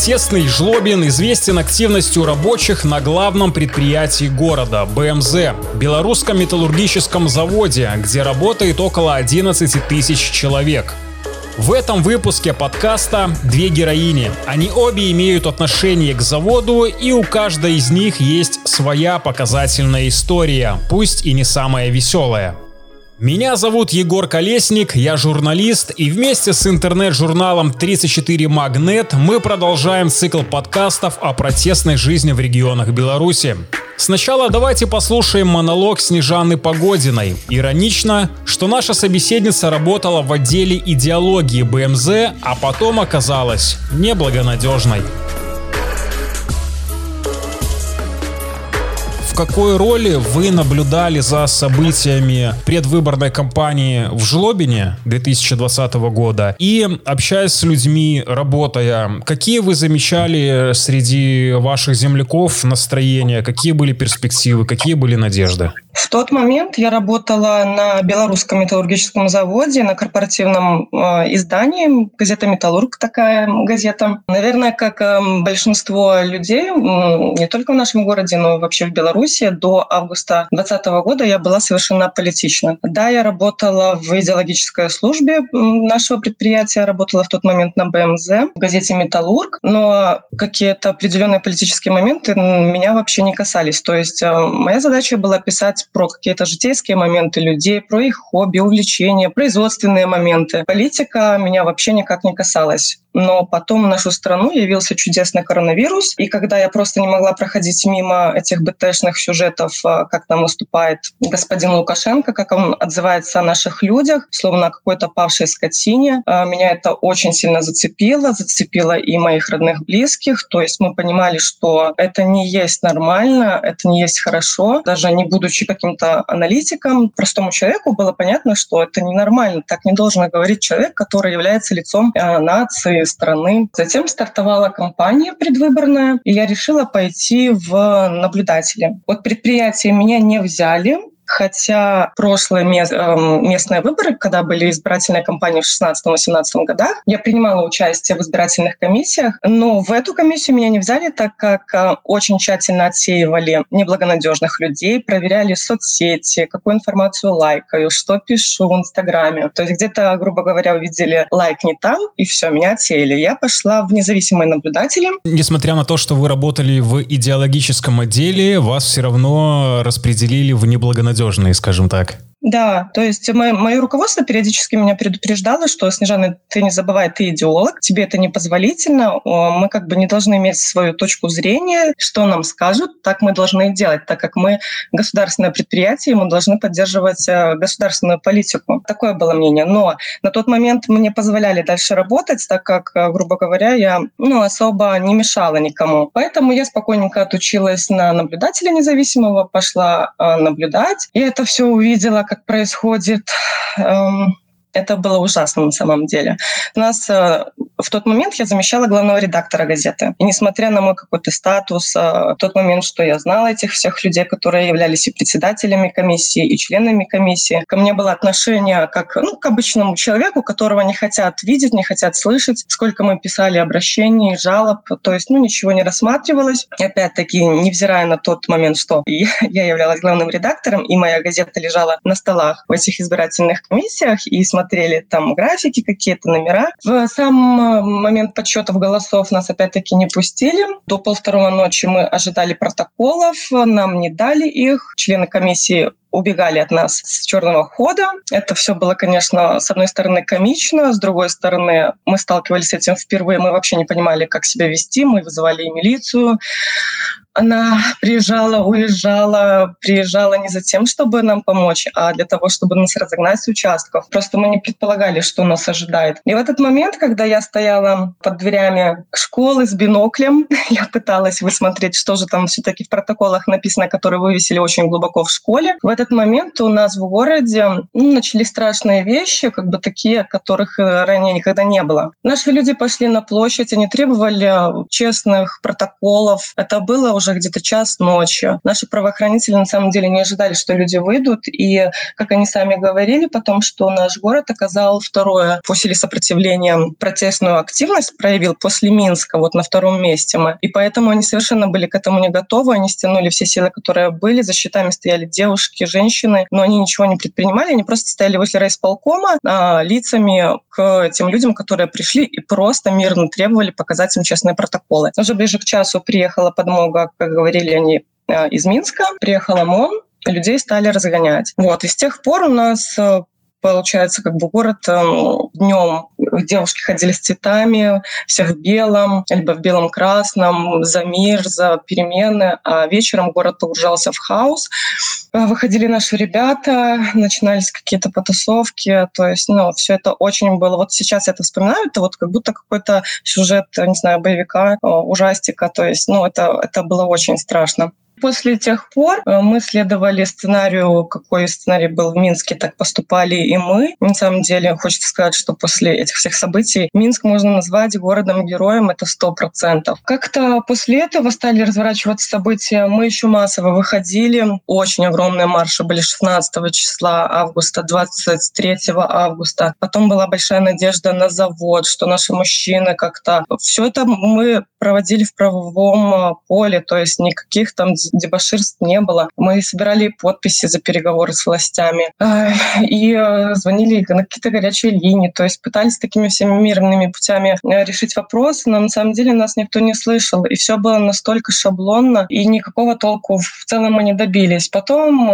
Протестный Жлобин известен активностью рабочих на главном предприятии города – БМЗ, Белорусском металлургическом заводе, где работает около 11 тысяч человек. В этом выпуске подкаста две героини. Они обе имеют отношение к заводу, и у каждой из них есть своя показательная история, пусть и не самая веселая. Меня зовут Егор Колесник, я журналист, и вместе с интернет-журналом 34 Магнет мы продолжаем цикл подкастов о протестной жизни в регионах Беларуси. Сначала давайте послушаем монолог Снежаны Погодиной. Иронично, что наша собеседница работала в отделе идеологии БМЗ, а потом оказалась неблагонадежной. Какой роли вы наблюдали за событиями предвыборной кампании в Жлобине 2020 года? И общаясь с людьми, работая, какие вы замечали среди ваших земляков настроения, какие были перспективы, какие были надежды? В тот момент я работала на Белорусском металлургическом заводе, на корпоративном э, издании, газета «Металлург» такая газета. Наверное, как э, большинство людей, э, не только в нашем городе, но вообще в Беларуси, до августа 2020 года я была совершенно политична. Да, я работала в идеологической службе нашего предприятия, работала в тот момент на БМЗ, в газете «Металлург», но какие-то определенные политические моменты меня вообще не касались. То есть э, моя задача была писать про какие-то житейские моменты людей, про их хобби, увлечения, производственные моменты. Политика меня вообще никак не касалась но потом в нашу страну явился чудесный коронавирус, и когда я просто не могла проходить мимо этих БТшных сюжетов, а, как там выступает господин Лукашенко, как он отзывается о наших людях, словно о какой-то павшей скотине, а, меня это очень сильно зацепило, зацепило и моих родных близких, то есть мы понимали, что это не есть нормально, это не есть хорошо, даже не будучи каким-то аналитиком, простому человеку было понятно, что это ненормально, так не должен говорить человек, который является лицом а, страны. Затем стартовала кампания предвыборная, и я решила пойти в наблюдатели. Вот предприятие меня не взяли, хотя прошлые эм, местные выборы, когда были избирательные кампании в 16-17 годах, я принимала участие в избирательных комиссиях, но в эту комиссию меня не взяли, так как э, очень тщательно отсеивали неблагонадежных людей, проверяли соцсети, какую информацию лайкаю, что пишу в Инстаграме. То есть где-то, грубо говоря, увидели лайк не там, и все, меня отсеяли. Я пошла в независимые наблюдатели. Несмотря на то, что вы работали в идеологическом отделе, вас все равно распределили в неблагонадежных надежные, скажем так. Да, то есть мое, мое руководство периодически меня предупреждало, что, Снежана, ты не забывай, ты идеолог, тебе это непозволительно, мы как бы не должны иметь свою точку зрения, что нам скажут, так мы должны делать, так как мы государственное предприятие, мы должны поддерживать э, государственную политику. Такое было мнение. Но на тот момент мне позволяли дальше работать, так как, э, грубо говоря, я ну, особо не мешала никому. Поэтому я спокойненько отучилась на наблюдателя независимого, пошла э, наблюдать, и это все увидела, как происходит эм, это было ужасно на самом деле. У нас э, в тот момент я замещала главного редактора газеты. И несмотря на мой какой-то статус, э, в тот момент, что я знала этих всех людей, которые являлись и председателями комиссии, и членами комиссии, ко мне было отношение как ну, к обычному человеку, которого не хотят видеть, не хотят слышать. Сколько мы писали обращений, жалоб, то есть ну, ничего не рассматривалось. И опять-таки, невзирая на тот момент, что я являлась главным редактором, и моя газета лежала на столах в этих избирательных комиссиях, и смотрела смотрели там графики какие-то, номера. В сам э, момент подсчетов голосов нас опять-таки не пустили. До полвторого ночи мы ожидали протоколов, нам не дали их. Члены комиссии убегали от нас с черного хода. Это все было, конечно, с одной стороны комично, с другой стороны мы сталкивались с этим впервые, мы вообще не понимали, как себя вести, мы вызывали и милицию она приезжала, уезжала, приезжала не за тем, чтобы нам помочь, а для того, чтобы нас разогнать с участков. Просто мы не предполагали, что нас ожидает. И в этот момент, когда я стояла под дверями школы с биноклем, я пыталась высмотреть, что же там все-таки в протоколах написано, которые вывесили очень глубоко в школе. В этот момент у нас в городе ну, начались страшные вещи, как бы такие, которых э, ранее никогда не было. Наши люди пошли на площадь, они требовали честных протоколов. Это было уже где-то час ночи. Наши правоохранители на самом деле не ожидали, что люди выйдут. И, как они сами говорили потом, что наш город оказал второе по силе сопротивления протестную активность, проявил после Минска, вот на втором месте мы. И поэтому они совершенно были к этому не готовы. Они стянули все силы, которые были. За щитами стояли девушки, женщины, но они ничего не предпринимали. Они просто стояли возле райисполкома а, лицами к тем людям, которые пришли и просто мирно требовали показать им честные протоколы. Уже ближе к часу приехала подмога, как говорили они, а, из Минска. Приехал ОМОН, людей стали разгонять. Вот. И с тех пор у нас э, получается, как бы город эм, днем девушки ходили с цветами, все в белом, либо в белом-красном, за мир, за перемены, а вечером город погружался в хаос. Э, выходили наши ребята, начинались какие-то потасовки, то есть, ну, все это очень было. Вот сейчас я это вспоминаю, это вот как будто какой-то сюжет, не знаю, боевика, э, ужастика, то есть, ну, это, это было очень страшно. После тех пор э, мы следовали сценарию, какой сценарий был в Минске, так поступали и мы. На самом деле, хочется сказать, что после этих всех событий Минск можно назвать городом-героем, это сто процентов. Как-то после этого стали разворачиваться события. Мы еще массово выходили. Очень огромные марши были 16 числа августа, 23 августа. Потом была большая надежда на завод, что наши мужчины как-то... Все это мы проводили в правовом э, поле, то есть никаких там дебоширств не было. Мы собирали подписи за переговоры с властями и э, звонили на какие-то горячие линии, то есть пытались такими всеми мирными путями э, решить вопрос, но на самом деле нас никто не слышал, и все было настолько шаблонно, и никакого толку в целом мы не добились. Потом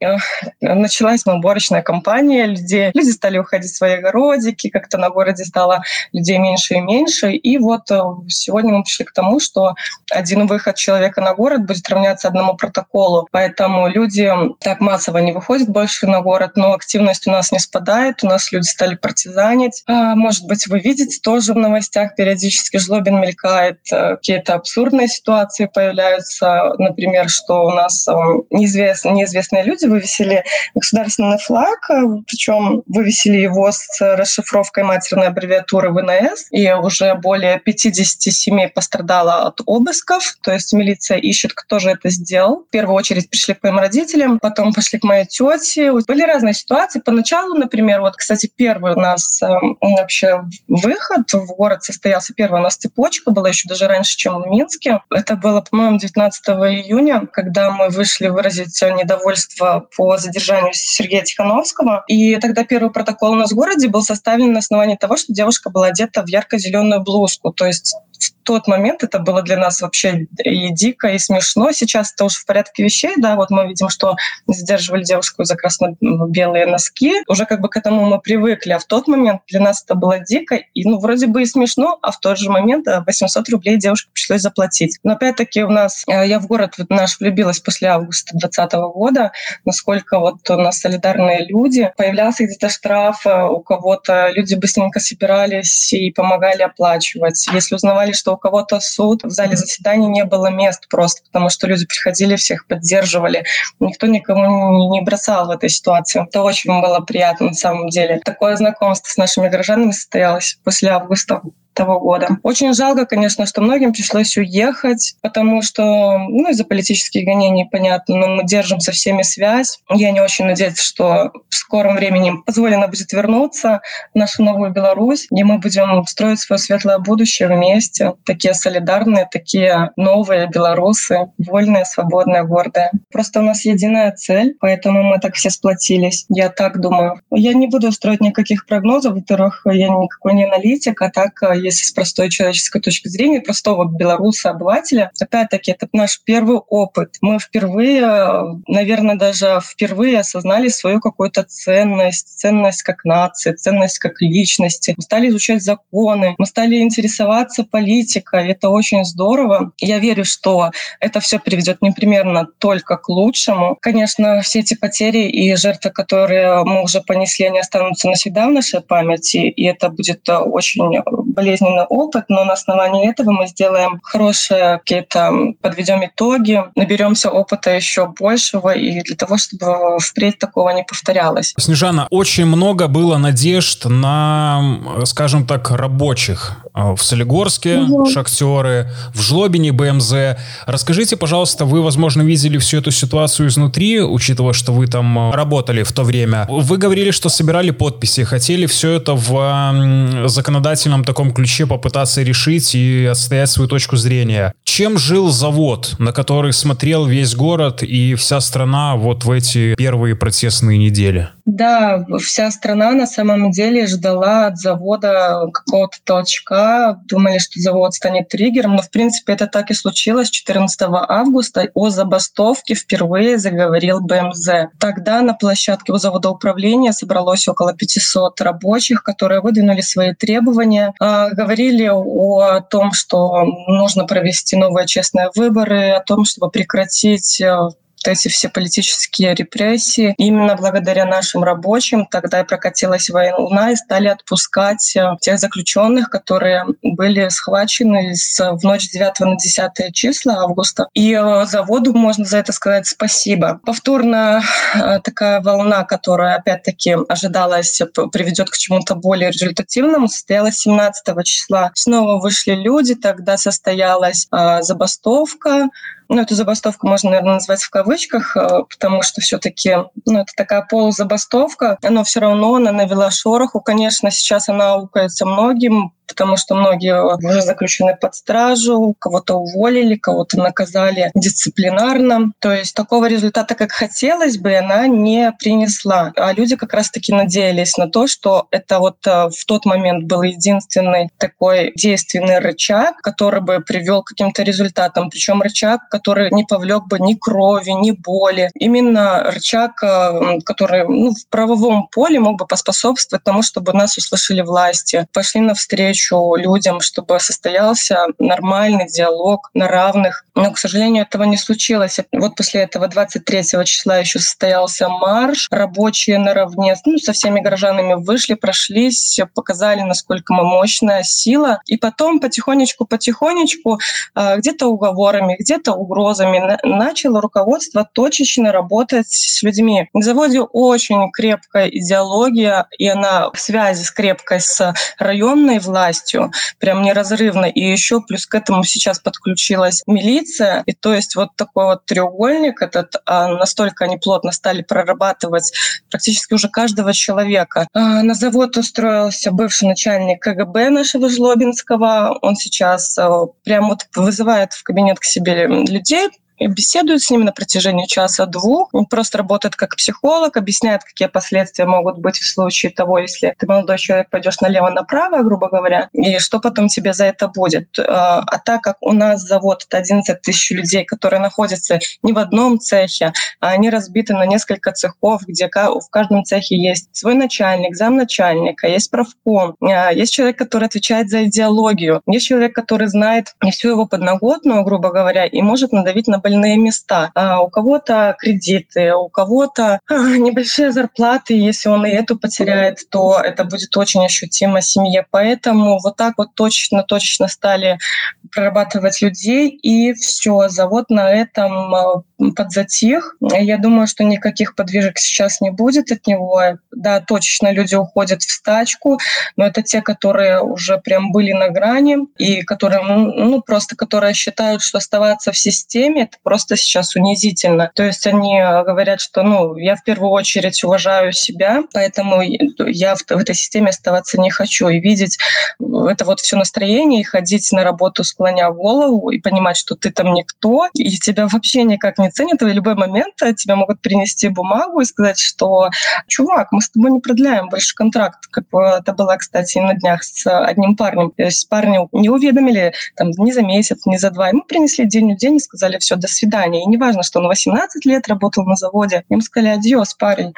э, началась уборочная кампания, люди, люди стали уходить в свои огородики, как-то на городе стало людей меньше и меньше, и вот сегодня мы пришли к тому, что один выход человека на город будет равняться равняться одному протоколу. Поэтому люди так массово не выходят больше на город, но активность у нас не спадает, у нас люди стали партизанить. А, может быть, вы видите тоже в новостях периодически жлобин мелькает, э, какие-то абсурдные ситуации появляются, например, что у нас э, неизвестные, неизвестные люди вывесили государственный флаг, э, причем вывесили его с расшифровкой матерной аббревиатуры ВНС, и уже более 50 семей пострадало от обысков, то есть милиция ищет, кто же это сделал. В первую очередь пришли к моим родителям, потом пошли к моей тете. Были разные ситуации. Поначалу, например, вот, кстати, первый у нас э, вообще выход в город состоялся. Первый у нас цепочка была еще даже раньше, чем в Минске. Это было, по-моему, 19 июня, когда мы вышли выразить недовольство по задержанию Сергея Тихановского. И тогда первый протокол у нас в городе был составлен на основании того, что девушка была одета в ярко-зеленую блузку. То есть в тот момент это было для нас вообще и дико, и смешно. Сейчас это уже в порядке вещей, да, вот мы видим, что задерживали девушку за красно-белые носки. Уже как бы к этому мы привыкли, а в тот момент для нас это было дико, и ну вроде бы и смешно, а в тот же момент 800 рублей девушке пришлось заплатить. Но опять-таки у нас, э, я в город наш влюбилась после августа 2020 года, насколько вот у нас солидарные люди. Появлялся где-то штраф, э, у кого-то люди быстренько собирались и помогали оплачивать. Если узнавали узнали, что у кого-то суд, в зале заседаний не было мест просто, потому что люди приходили, всех поддерживали. Никто никому не бросал в этой ситуации. Это очень было приятно на самом деле. Такое знакомство с нашими горожанами состоялось после августа того года. Очень жалко, конечно, что многим пришлось уехать, потому что, ну, из-за политических гонений, понятно, но мы держим со всеми связь. Я не очень надеюсь, что в скором времени позволено будет вернуться в нашу новую Беларусь, где мы будем строить свое светлое будущее вместе. Такие солидарные, такие новые белорусы, вольные, свободные, гордые. Просто у нас единая цель, поэтому мы так все сплотились. Я так думаю. Я не буду строить никаких прогнозов. Во-первых, я никакой не аналитик, а так если с простой человеческой точки зрения, простого белоруса, обывателя, опять-таки, это наш первый опыт. Мы впервые, наверное, даже впервые осознали свою какую-то ценность, ценность как нации, ценность как личности. Мы стали изучать законы, мы стали интересоваться политикой. Это очень здорово. Я верю, что это все приведет непременно только к лучшему. Конечно, все эти потери и жертвы, которые мы уже понесли, они останутся навсегда в нашей памяти, и это будет очень болезненно болезненный опыт, но на основании этого мы сделаем хорошие какие-то, подведем итоги, наберемся опыта еще большего и для того, чтобы впредь такого не повторялось. Снежана, очень много было надежд на, скажем так, рабочих э, в Солигорске, угу. шахтеры, в Жлобине, БМЗ. Расскажите, пожалуйста, вы, возможно, видели всю эту ситуацию изнутри, учитывая, что вы там э, работали в то время. Вы говорили, что собирали подписи, хотели все это в законодательном таком ключе попытаться решить и отстоять свою точку зрения. Чем жил завод, на который смотрел весь город и вся страна вот в эти первые протестные недели? Да, вся страна на самом деле ждала от завода какого-то толчка, думали, что завод станет триггером, но в принципе это так и случилось. 14 августа о забастовке впервые заговорил БМЗ. Тогда на площадке у завода управления собралось около 500 рабочих, которые выдвинули свои требования, а, говорили о том, что нужно провести новые честные выборы, о том, чтобы прекратить э, эти все политические репрессии. Именно благодаря нашим рабочим тогда и прокатилась война и стали отпускать э, тех заключенных, которые были схвачены в ночь с 9 на 10 числа августа. И э, заводу можно за это сказать спасибо. Повторно э, такая волна, которая опять-таки ожидалась, приведет к чему-то более результативному, состоялась 17 числа. Снова вышли люди, тогда состоялась забастовка, ну, эту забастовку можно, наверное, назвать в кавычках, э, потому что все-таки ну, это такая полузабастовка, но все равно она навела шороху. Конечно, сейчас она аукается многим, потому что многие уже заключены под стражу, кого-то уволили, кого-то наказали дисциплинарно. То есть такого результата, как хотелось бы, она не принесла. А люди как раз-таки надеялись на то, что это вот э, в тот момент был единственный такой действенный рычаг, который бы привел к каким-то результатам. Причем рычаг, который не повлек бы ни крови, ни боли. Именно рычаг, э, который ну, в правовом поле мог бы поспособствовать тому, чтобы нас услышали власти, пошли навстречу навстречу людям, чтобы состоялся нормальный диалог на равных. Но, к сожалению, этого не случилось. Вот после этого 23 числа еще состоялся марш. Рабочие наравне ну, со всеми горожанами вышли, прошлись, показали, насколько мы мощная сила. И потом потихонечку-потихонечку, а, где-то уговорами, где-то угрозами начало руководство точечно работать с людьми. На заводе очень крепкая идеология, и она в связи с крепкой с районной властью, властью, прям неразрывно. И еще плюс к этому сейчас подключилась милиция. И то есть вот такой вот треугольник этот, а, настолько они плотно стали прорабатывать практически уже каждого человека. А, на завод устроился бывший начальник КГБ нашего Жлобинского. Он сейчас а, прям вот вызывает в кабинет к себе людей, беседует с ними на протяжении часа-двух. Он просто работает как психолог, объясняет, какие последствия могут быть в случае того, если ты молодой человек пойдешь налево-направо, грубо говоря, и что потом тебе за это будет. А, а так как у нас завод — это 11 тысяч людей, которые находятся не в одном цехе, а они разбиты на несколько цехов, где в каждом цехе есть свой начальник, замначальника, есть правком, а, есть человек, который отвечает за идеологию, есть человек, который знает всю его подноготную, грубо говоря, и может надавить на больные места. А у кого-то кредиты, у кого-то а, небольшие зарплаты. Если он и эту потеряет, то это будет очень ощутимо семье. Поэтому вот так вот точечно-точечно стали прорабатывать людей, и все, завод на этом а, подзатих. Я думаю, что никаких подвижек сейчас не будет от него. Да, точечно люди уходят в стачку, но это те, которые уже прям были на грани и которые, ну, просто которые считают, что оставаться в системе это просто сейчас унизительно. То есть они говорят, что, ну, я в первую очередь уважаю себя, поэтому я в, в этой системе оставаться не хочу и видеть это вот все настроение и ходить на работу склоня голову и понимать, что ты там никто, и тебя вообще никак не ценят, и в любой момент тебе могут принести бумагу и сказать, что чувак, мы с тобой не продляем больше контракт, как это было, кстати, на днях с одним парнем. То есть парня не уведомили там ни за месяц, ни за два. Ему принесли день в день и сказали, все, до свидания. И неважно, что он 18 лет работал на заводе, им сказали, адьос, парень.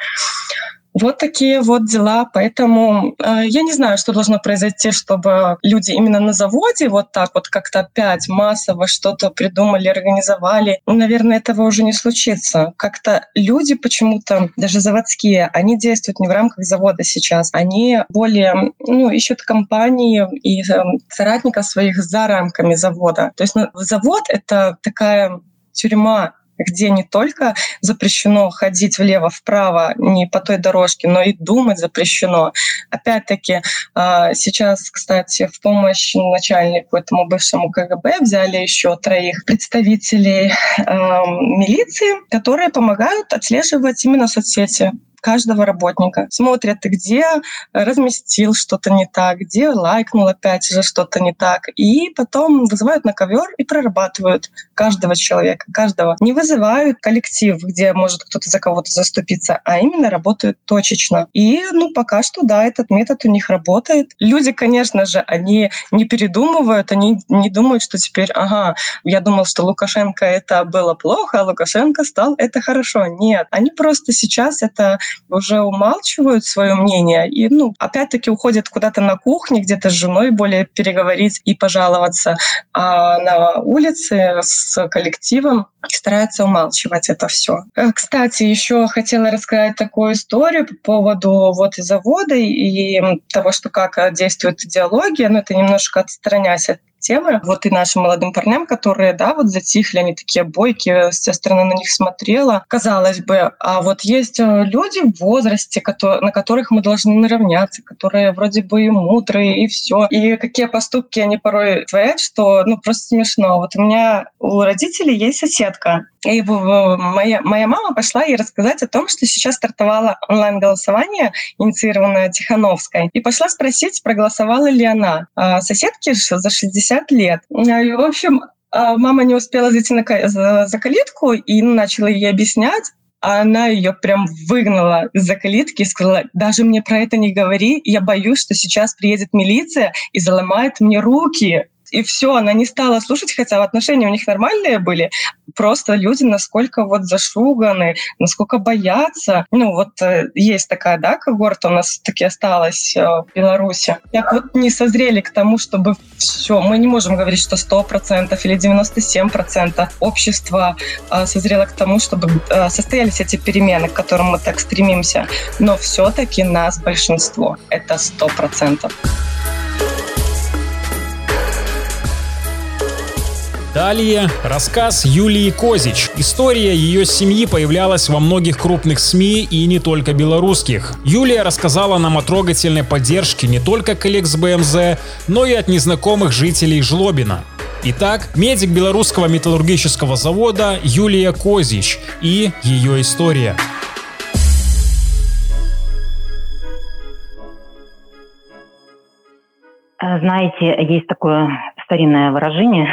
Вот такие вот дела. Поэтому э, я не знаю, что должно произойти, чтобы люди именно на заводе вот так вот как-то опять массово что-то придумали, организовали. Наверное, этого уже не случится. Как-то люди почему-то, даже заводские, они действуют не в рамках завода сейчас. Они более, ну, ищут компании и э, соратников своих за рамками завода. То есть ну, завод — это такая тюрьма где не только запрещено ходить влево-вправо не по той дорожке, но и думать запрещено. Опять-таки, а, сейчас, кстати, в помощь начальнику этому бывшему КГБ взяли еще троих представителей милиции, которые помогают отслеживать именно соцсети каждого работника. Смотрят, где разместил что-то не так, где лайкнул опять же что-то не так. И потом вызывают на ковер и прорабатывают каждого человека, каждого. Не вызывают коллектив, где может кто-то за кого-то заступиться, а именно работают точечно. И, ну, пока что, да, этот метод у них работает. Люди, конечно же, они не передумывают, они не думают, что теперь, ага, я думал, что Лукашенко это было плохо, а Лукашенко стал это хорошо. Нет, они просто сейчас это уже умалчивают свое мнение и, ну, опять-таки уходят куда-то на кухне, где-то с женой более переговорить и пожаловаться, а на улице с коллективом стараются умалчивать это все. Э, кстати, еще хотела рассказать такую историю по поводу вот и завода и того, что как действует идеология, но это немножко отстраняясь от темы. Вот и нашим молодым парням, которые, да, вот затихли, они такие бойкие, с той стороны на них смотрела. Казалось бы, а вот есть э, люди в возрасте, на которых мы должны наравняться, которые вроде бы и мудрые, и все. И какие поступки они порой творят, что, ну, просто смешно. Вот у меня у родителей есть соседка, и моя, моя мама пошла ей рассказать о том, что сейчас стартовало онлайн-голосование, инициированное Тихановской, и пошла спросить, проголосовала ли она. А соседке за 60 лет. И, в общем, а, мама не успела зайти на, за, за калитку и начала ей объяснять, а она ее прям выгнала из-за калитки и сказала, даже мне про это не говори, я боюсь, что сейчас приедет милиция и заломает мне руки и все, она не стала слушать, хотя отношения у них нормальные были. Просто люди насколько вот зашуганы, насколько боятся. Ну вот э, есть такая, да, когорта у нас таки осталась э, в Беларуси. Как вот не созрели к тому, чтобы все, мы не можем говорить, что 100% или 97% общества э, созрело к тому, чтобы состоялись эти перемены, к которым мы так стремимся. Но все-таки нас большинство. Это 100%. Далее рассказ Юлии Козич. История ее семьи появлялась во многих крупных СМИ и не только белорусских. Юлия рассказала нам о трогательной поддержке не только коллег с БМЗ, но и от незнакомых жителей Жлобина. Итак, медик белорусского металлургического завода Юлия Козич и ее история. Знаете, есть такое старинное выражение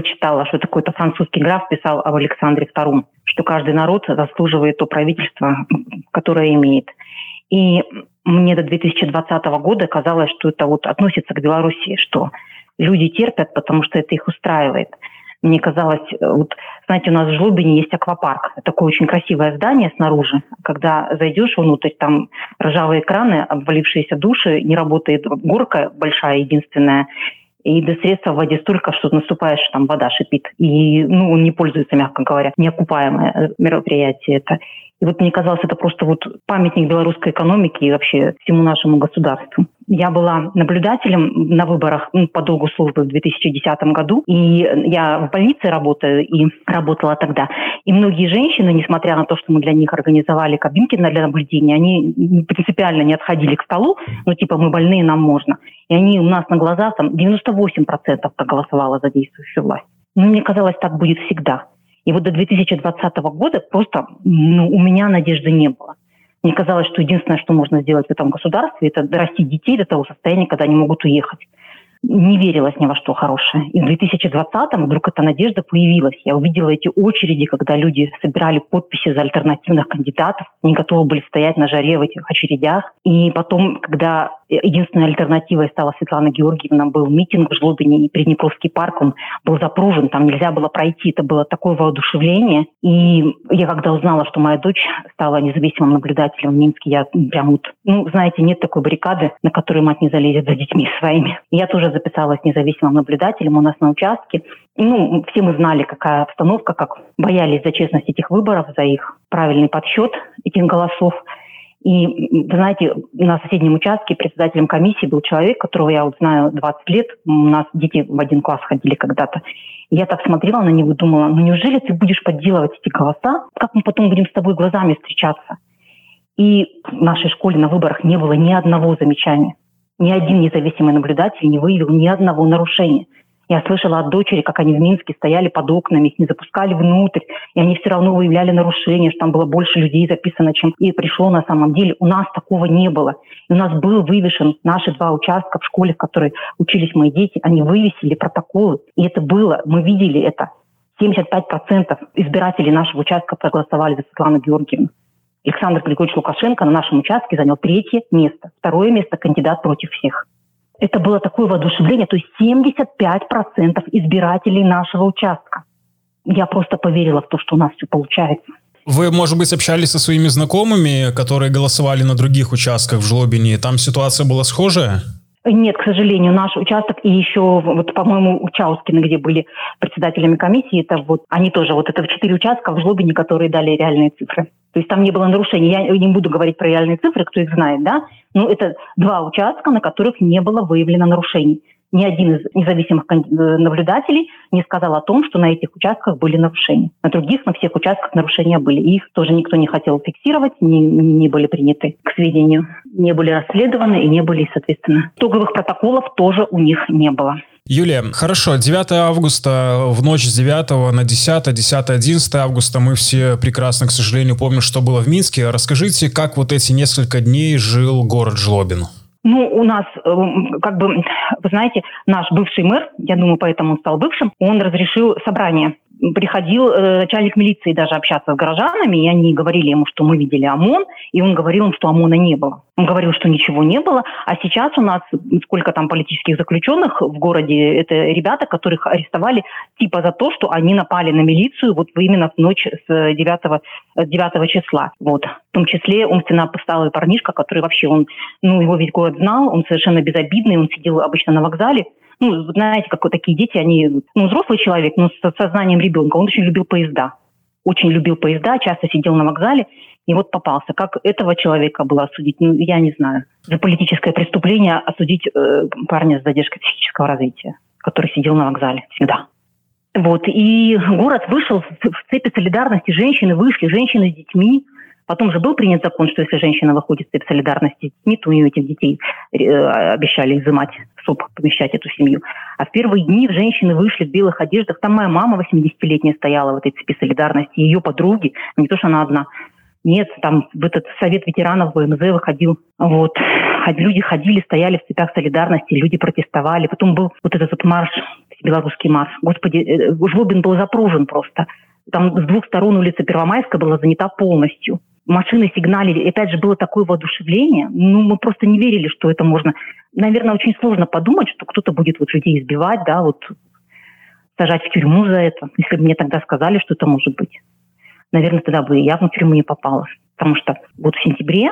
почитала, что такой-то французский граф писал об Александре II, что каждый народ заслуживает то правительство, которое имеет. И мне до 2020 года казалось, что это вот относится к Белоруссии, что люди терпят, потому что это их устраивает. Мне казалось, вот, знаете, у нас в Жлобине есть аквапарк. Такое очень красивое здание снаружи. Когда зайдешь внутрь, там ржавые краны, обвалившиеся души, не работает горка большая, единственная, и до средства в воде столько, что наступаешь, там вода шипит. И ну, он не пользуется, мягко говоря, неокупаемое мероприятие это. И вот мне казалось, это просто вот памятник белорусской экономики и вообще всему нашему государству. Я была наблюдателем на выборах ну, по долгу службы в 2010 году, и я в больнице работаю и работала тогда. И многие женщины, несмотря на то, что мы для них организовали кабинки для наблюдения, они принципиально не отходили к столу, ну типа мы больные, нам можно. И они у нас на глазах там 98% проголосовало за действующую власть. Ну, мне казалось, так будет всегда. И вот до 2020 года просто ну, у меня надежды не было. Мне казалось, что единственное, что можно сделать в этом государстве, это дорастить детей до того состояния, когда они могут уехать. не верилось ни во что хорошее. И в 2020-м вдруг эта надежда появилась. Я увидела эти очереди, когда люди собирали подписи за альтернативных кандидатов, не готовы были стоять на жаре в этих очередях. И потом, когда единственной альтернативой стала Светлана Георгиевна, был митинг в Жлобине, и Приднепровский парк, он был запружен, там нельзя было пройти. Это было такое воодушевление. И я когда узнала, что моя дочь стала независимым наблюдателем в Минске, я прям вот, ну, знаете, нет такой баррикады, на которую мать не залезет за детьми своими. Я тоже записалась независимым наблюдателем у нас на участке. Ну, все мы знали, какая обстановка, как боялись за честность этих выборов, за их правильный подсчет этих голосов. И, вы знаете, на соседнем участке председателем комиссии был человек, которого я вот знаю 20 лет. У нас дети в один класс ходили когда-то. я так смотрела на него и думала, ну неужели ты будешь подделывать эти голоса? Как мы потом будем с тобой глазами встречаться? И в нашей школе на выборах не было ни одного замечания. Ни один независимый наблюдатель не выявил ни одного нарушения. Я слышала от дочери, как они в Минске стояли под окнами, их не запускали внутрь, и они все равно выявляли нарушения, что там было больше людей записано, чем и пришло на самом деле. У нас такого не было. И у нас был вывешен наши два участка в школе, в которой учились мои дети, они вывесили протоколы. И это было, мы видели это. 75% избирателей нашего участка проголосовали за Светлану Георгиевну. Александр Григорьевич Лукашенко на нашем участке занял третье место. Второе место кандидат против всех. Это было такое воодушевление, то есть 75% избирателей нашего участка. Я просто поверила в то, что у нас все получается. Вы, может быть, общались со своими знакомыми, которые голосовали на других участках в Жлобине? Там ситуация была схожая? Нет, к сожалению, наш участок и еще, вот, по-моему, Учаускины, где были председателями комиссии, это вот, они тоже, вот это четыре участка в Жлобине, которые дали реальные цифры. То есть там не было нарушений. Я не буду говорить про реальные цифры, кто их знает, да? Но это два участка, на которых не было выявлено нарушений. Ни один из независимых э, наблюдателей не сказал о том, что на этих участках были нарушения. На других, на всех участках нарушения были. Их тоже никто не хотел фиксировать, не, не были приняты к сведению, не были расследованы и не были, соответственно, итоговых протоколов тоже у них не было. Юлия, хорошо, 9 августа, в ночь с 9 на 10, 10-11 августа мы все прекрасно, к сожалению, помним, что было в Минске. Расскажите, как вот эти несколько дней жил город Жлобин? Ну, у нас, эм, как бы, вы знаете, наш бывший мэр, я думаю, поэтому он стал бывшим, он разрешил собрание приходил э, начальник милиции даже общаться с горожанами, и они говорили ему, что мы видели ОМОН, и он говорил им, что ОМОНа не было. Он говорил, что ничего не было, а сейчас у нас сколько там политических заключенных в городе, это ребята, которых арестовали типа за то, что они напали на милицию вот именно в ночь с 9, 9 числа. Вот. В том числе умственно посталый парнишка, который вообще, он, ну, его весь город знал, он совершенно безобидный, он сидел обычно на вокзале, ну, знаете, как вот такие дети, они, ну, взрослый человек, но с сознанием ребенка, он очень любил поезда. Очень любил поезда, часто сидел на вокзале, и вот попался. Как этого человека было осудить, ну, я не знаю. За политическое преступление осудить э, парня с задержкой психического развития, который сидел на вокзале всегда. Вот. И город вышел в цепи солидарности, женщины вышли, женщины с детьми, Потом же был принят закон, что если женщина выходит в цепь солидарности с детьми, то у нее этих детей э, обещали изымать СОП, помещать эту семью. А в первые дни женщины вышли в белых одеждах. Там моя мама 80-летняя стояла в этой цепи солидарности, ее подруги, не то, что она одна. Нет, там в этот совет ветеранов ВМЗ выходил. Вот. Люди ходили, стояли в цепях солидарности, люди протестовали. Потом был вот этот вот марш, белорусский марш. Господи, э, Жлобин был запружен просто. Там с двух сторон улица Первомайская была занята полностью машины сигналили. И опять же, было такое воодушевление. Ну, мы просто не верили, что это можно. Наверное, очень сложно подумать, что кто-то будет вот людей избивать, да, вот сажать в тюрьму за это. Если бы мне тогда сказали, что это может быть. Наверное, тогда бы я в тюрьму не попала потому что вот в сентябре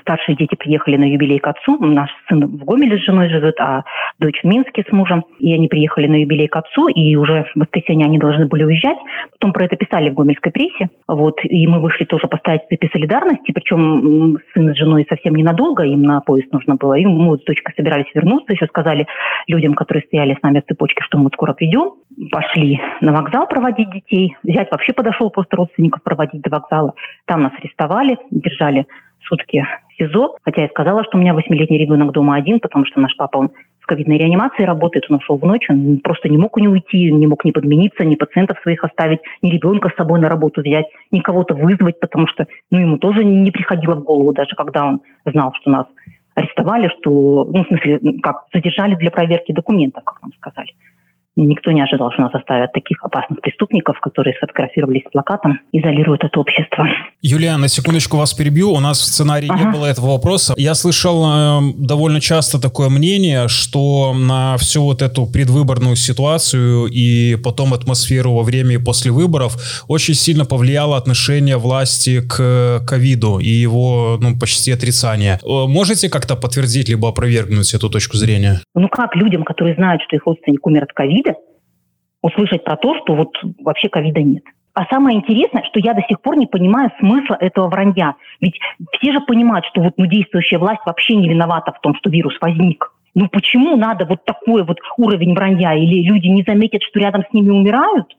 старшие дети приехали на юбилей к отцу. Наш сын в Гомеле с женой живет, а дочь в Минске с мужем. И они приехали на юбилей к отцу, и уже в воскресенье они должны были уезжать. Потом про это писали в гомельской прессе. Вот, и мы вышли тоже поставить цепи солидарности, причем сын с женой совсем ненадолго, им на поезд нужно было. И мы с дочкой собирались вернуться, еще сказали людям, которые стояли с нами в цепочке, что мы скоро придем. Пошли на вокзал проводить детей. Зять вообще подошел просто родственников проводить до вокзала. Там нас арестовали арестовали, держали сутки в СИЗО, хотя я сказала, что у меня восьмилетний ребенок дома один, потому что наш папа, он в ковидной реанимации работает, он ушел в ночь, он просто не мог не уйти, не мог не подмениться, ни пациентов своих оставить, ни ребенка с собой на работу взять, ни кого-то вызвать, потому что ну, ему тоже не приходило в голову, даже когда он знал, что нас арестовали, что, ну, в смысле, как, задержали для проверки документов, как нам сказали. Никто не ожидал, что нас оставят таких опасных преступников, которые сфотографировались с плакатом, изолируют это общество. Юлия, на секундочку вас перебью. У нас в сценарии ага. не было этого вопроса. Я слышал э, довольно часто такое мнение, что на всю вот эту предвыборную ситуацию и потом атмосферу во время и после выборов очень сильно повлияло отношение власти к ковиду и его ну, почти отрицание. Э, можете как-то подтвердить либо опровергнуть эту точку зрения? Ну как людям, которые знают, что их родственник умер от ковида, услышать про то, что вот вообще ковида нет. А самое интересное, что я до сих пор не понимаю смысла этого вранья. Ведь все же понимают, что вот ну, действующая власть вообще не виновата в том, что вирус возник. Ну почему надо вот такой вот уровень вранья? Или люди не заметят, что рядом с ними умирают?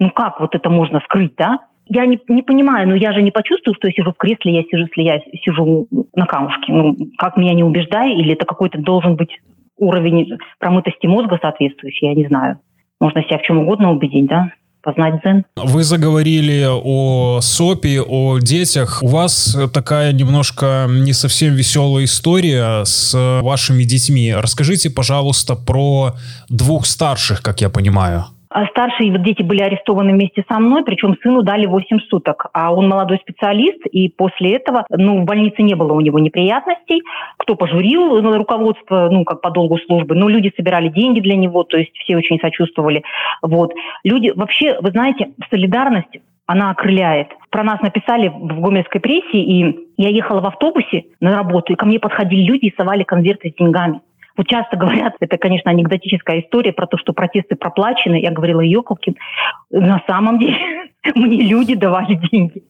Ну как вот это можно скрыть, да? Я не, не понимаю, но я же не почувствую, что я сижу в кресле, я сижу, если я сижу на камушке. Ну, как меня не убеждай, или это какой-то должен быть уровень промытости мозга соответствующий, я не знаю. Можно себя в чем угодно убедить, да? познать дзен. Вы заговорили о СОПе, о детях. У вас такая немножко не совсем веселая история с вашими детьми. Расскажите, пожалуйста, про двух старших, как я понимаю. А старшие вот дети были арестованы вместе со мной, причем сыну дали 8 суток. А он молодой специалист, и после этого, ну, в больнице не было у него неприятностей. Кто пожурил руководство, ну, как по долгу службы, ну, люди собирали деньги для него, то есть все очень сочувствовали. Вот. Люди, вообще, вы знаете, солидарность она окрыляет. Про нас написали в гомельской прессе, и я ехала в автобусе на работу, и ко мне подходили люди и совали конверты с деньгами. Вот часто говорят, это, конечно, анекдотическая история про то, что протесты проплачены. Я говорила, Йоколкин, на самом деле мне люди давали деньги.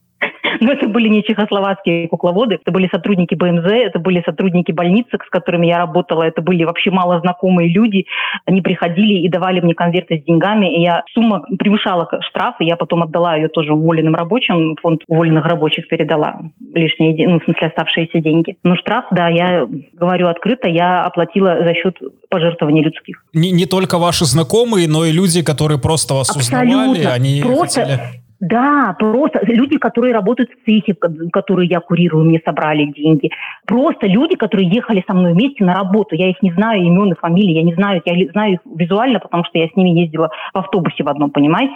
Но это были не чехословацкие кукловоды, это были сотрудники БМЗ, это были сотрудники больницы, с которыми я работала, это были вообще малознакомые люди. Они приходили и давали мне конверты с деньгами, и я сумма превышала штраф, и я потом отдала ее тоже уволенным рабочим, фонд уволенных рабочих передала лишние, ну, в смысле оставшиеся деньги. Но штраф, да, я говорю открыто, я оплатила за счет пожертвований людских. Не, не только ваши знакомые, но и люди, которые просто вас Абсолютно. узнавали, они просто... хотели да, просто люди, которые работают в цехе, которые я курирую, мне собрали деньги. Просто люди, которые ехали со мной вместе на работу. Я их не знаю, имен и фамилии, я не знаю, я знаю их визуально, потому что я с ними ездила в автобусе в одном, понимаете?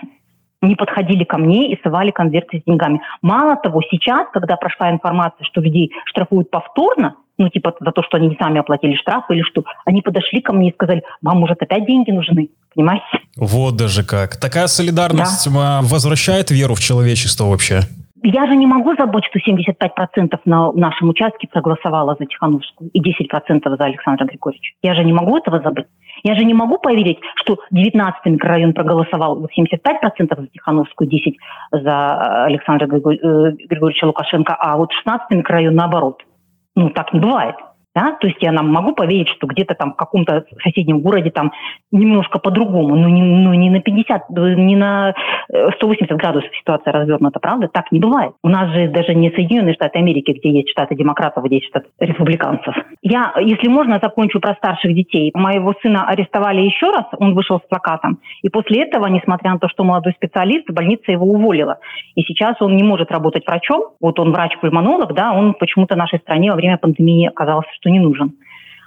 не подходили ко мне и сывали конверты с деньгами. Мало того, сейчас, когда прошла информация, что людей штрафуют повторно, ну, типа за то, что они не сами оплатили штраф или что, они подошли ко мне и сказали, вам, может, опять деньги нужны, понимаете? Вот даже как. Такая солидарность да. возвращает веру в человечество вообще. Я же не могу забыть, что 75% на нашем участке проголосовало за Тихановскую и 10% за Александра Григорьевича. Я же не могу этого забыть. Я же не могу поверить, что 19-й микрорайон проголосовал 75% за Тихановскую, 10% за Александра э, Григорьевича Лукашенко, а вот 16-й микрорайон наоборот. Ну, так не бывает. Да? То есть я нам могу поверить, что где-то там в каком-то соседнем городе там немножко по-другому, но не, ну, не на 50, не на 180 э, градусов ситуация развернута, правда? Так не бывает. У нас же даже не Соединенные Штаты Америки, где есть штаты демократов, где есть штаты республиканцев. Я, если можно, закончу про старших детей. Моего сына арестовали еще раз, он вышел с плакатом. И после этого, несмотря на то, что молодой специалист, больница его уволила. И сейчас он не может работать врачом. Вот он врач-пульмонолог, да, он почему-то нашей стране во время пандемии оказался, не нужен.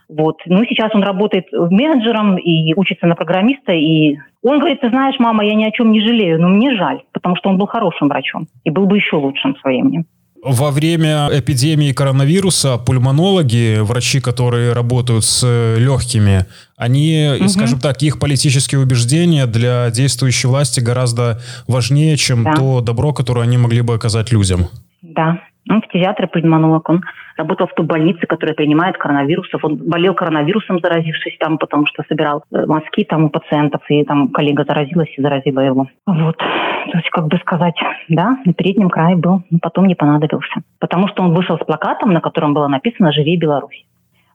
Вот. Ну, сейчас он работает менеджером и учится на программиста. И он говорит, ты знаешь, мама, я ни о чем не жалею, но мне жаль, потому что он был хорошим врачом и был бы еще лучшим в свое время. Во время эпидемии коронавируса пульмонологи, врачи, которые работают с легкими, они, угу. скажем так, их политические убеждения для действующей власти гораздо важнее, чем да. то добро, которое они могли бы оказать людям. Да, он фтизиатр и пульмонолог. Он работал в той больнице, которая принимает коронавирусов. Он болел коронавирусом, заразившись там, потому что собирал э, мазки там у пациентов, и там коллега заразилась и заразила его. Вот. То есть, как бы сказать, да, на переднем крае был, но потом не понадобился. Потому что он вышел с плакатом, на котором было написано «Живи Беларусь».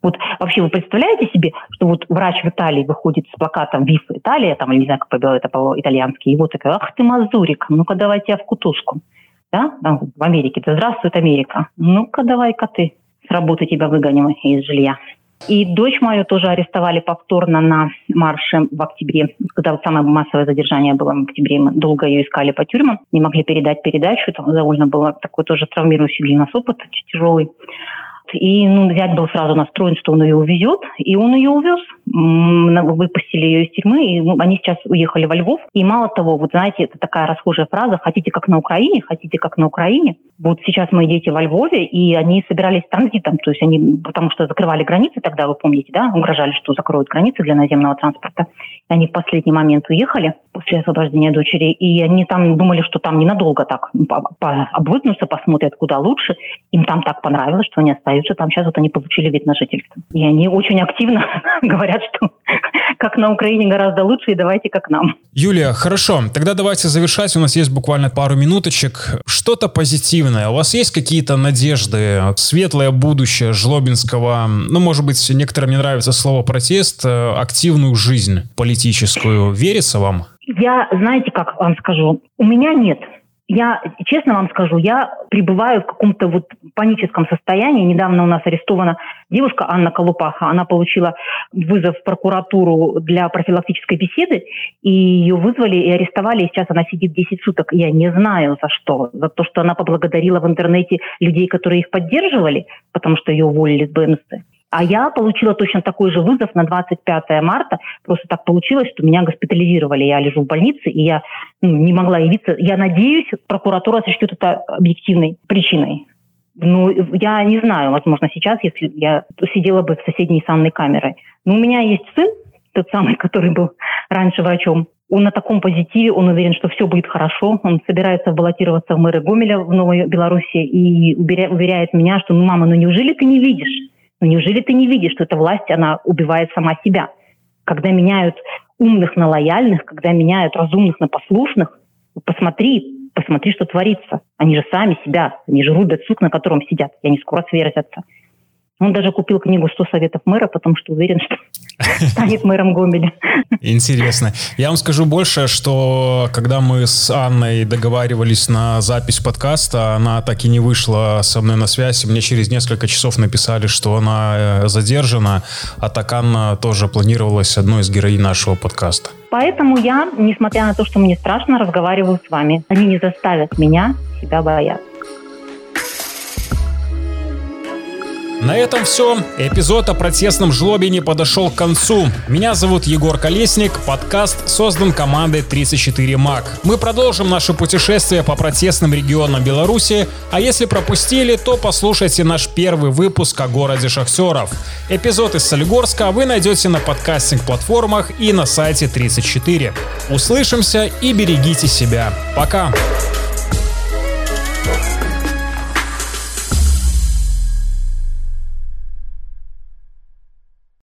Вот вообще вы представляете себе, что вот врач в Италии выходит с плакатом «Виф Италия», там, не знаю, как побил это по-итальянски, и вот такой «Ах ты, мазурик, ну-ка давай тебя в кутузку» да, в Америке, да здравствует Америка. Ну-ка, давай-ка ты с работы тебя выгоним из жилья. И дочь мою тоже арестовали повторно на марше в октябре, когда вот самое массовое задержание было в октябре. Мы долго ее искали по тюрьмам, не могли передать передачу. Это довольно было такой тоже травмирующий для нас опыт, тяжелый. И ну, зять был сразу настроен, что он ее увезет, и он ее увез. Выпустили ее из тюрьмы, и они сейчас уехали во Львов. И мало того, вот знаете, это такая расхожая фраза «хотите как на Украине, хотите как на Украине». Вот сейчас мои дети во Львове, и они собирались транзитом, то есть они, потому что закрывали границы тогда, вы помните, да, угрожали, что закроют границы для наземного транспорта. И они в последний момент уехали после освобождения дочери, и они там думали, что там ненадолго так обвыкнутся, посмотрят, куда лучше. Им там так понравилось, что они остаются там. Сейчас вот они получили вид на жительство. И они очень активно говорят, что как на Украине гораздо лучше, и давайте как нам. Юлия, хорошо. Тогда давайте завершать. У нас есть буквально пару минуточек. Что-то позитивное. У вас есть какие-то надежды? Светлое будущее Жлобинского, ну, может быть, некоторым не нравится слово протест, э, активную жизнь политическую. Верится вам? Я, знаете, как вам скажу, у меня нет. Я, честно вам скажу, я пребываю в каком-то вот паническом состоянии. Недавно у нас арестована девушка Анна Колупаха. Она получила вызов в прокуратуру для профилактической беседы, и ее вызвали и арестовали, и сейчас она сидит 10 суток. Я не знаю за что. За то, что она поблагодарила в интернете людей, которые их поддерживали, потому что ее уволили с БМС. А я получила точно такой же вызов на 25 марта. Просто так получилось, что меня госпитализировали. Я лежу в больнице, и я ну, не могла явиться. Я надеюсь, прокуратура сочтет это объективной причиной. Ну, я не знаю, возможно, сейчас, если я сидела бы в соседней санной камерой. Но у меня есть сын, тот самый, который был раньше врачом. Он на таком позитиве, он уверен, что все будет хорошо. Он собирается баллотироваться в мэры Гомеля в Новой Беларуси и уверяет меня, что, ну, мама, ну неужели ты не видишь? Ну, неужели ты не видишь, что эта власть, она убивает сама себя? Когда меняют умных на лояльных, когда меняют разумных на послушных, посмотри, посмотри, что творится. Они же сами себя, они же рубят сук, на котором сидят, и они скоро сверзятся. Он даже купил книгу «100 советов мэра», потому что уверен, что станет мэром Гомеля. Интересно. Я вам скажу больше, что когда мы с Анной договаривались на запись подкаста, она так и не вышла со мной на связь. Мне через несколько часов написали, что она э, задержана, а так Анна тоже планировалась одной из героинь нашего подкаста. Поэтому я, несмотря на то, что мне страшно, разговариваю с вами. Они не заставят меня себя бояться. На этом все. Эпизод о протестном жлобине подошел к концу. Меня зовут Егор Колесник. Подкаст создан командой 34 МАК. Мы продолжим наше путешествие по протестным регионам Беларуси, а если пропустили, то послушайте наш первый выпуск о городе Шахтеров. Эпизод из Солигорска вы найдете на подкастинг-платформах и на сайте 34. Услышимся и берегите себя. Пока!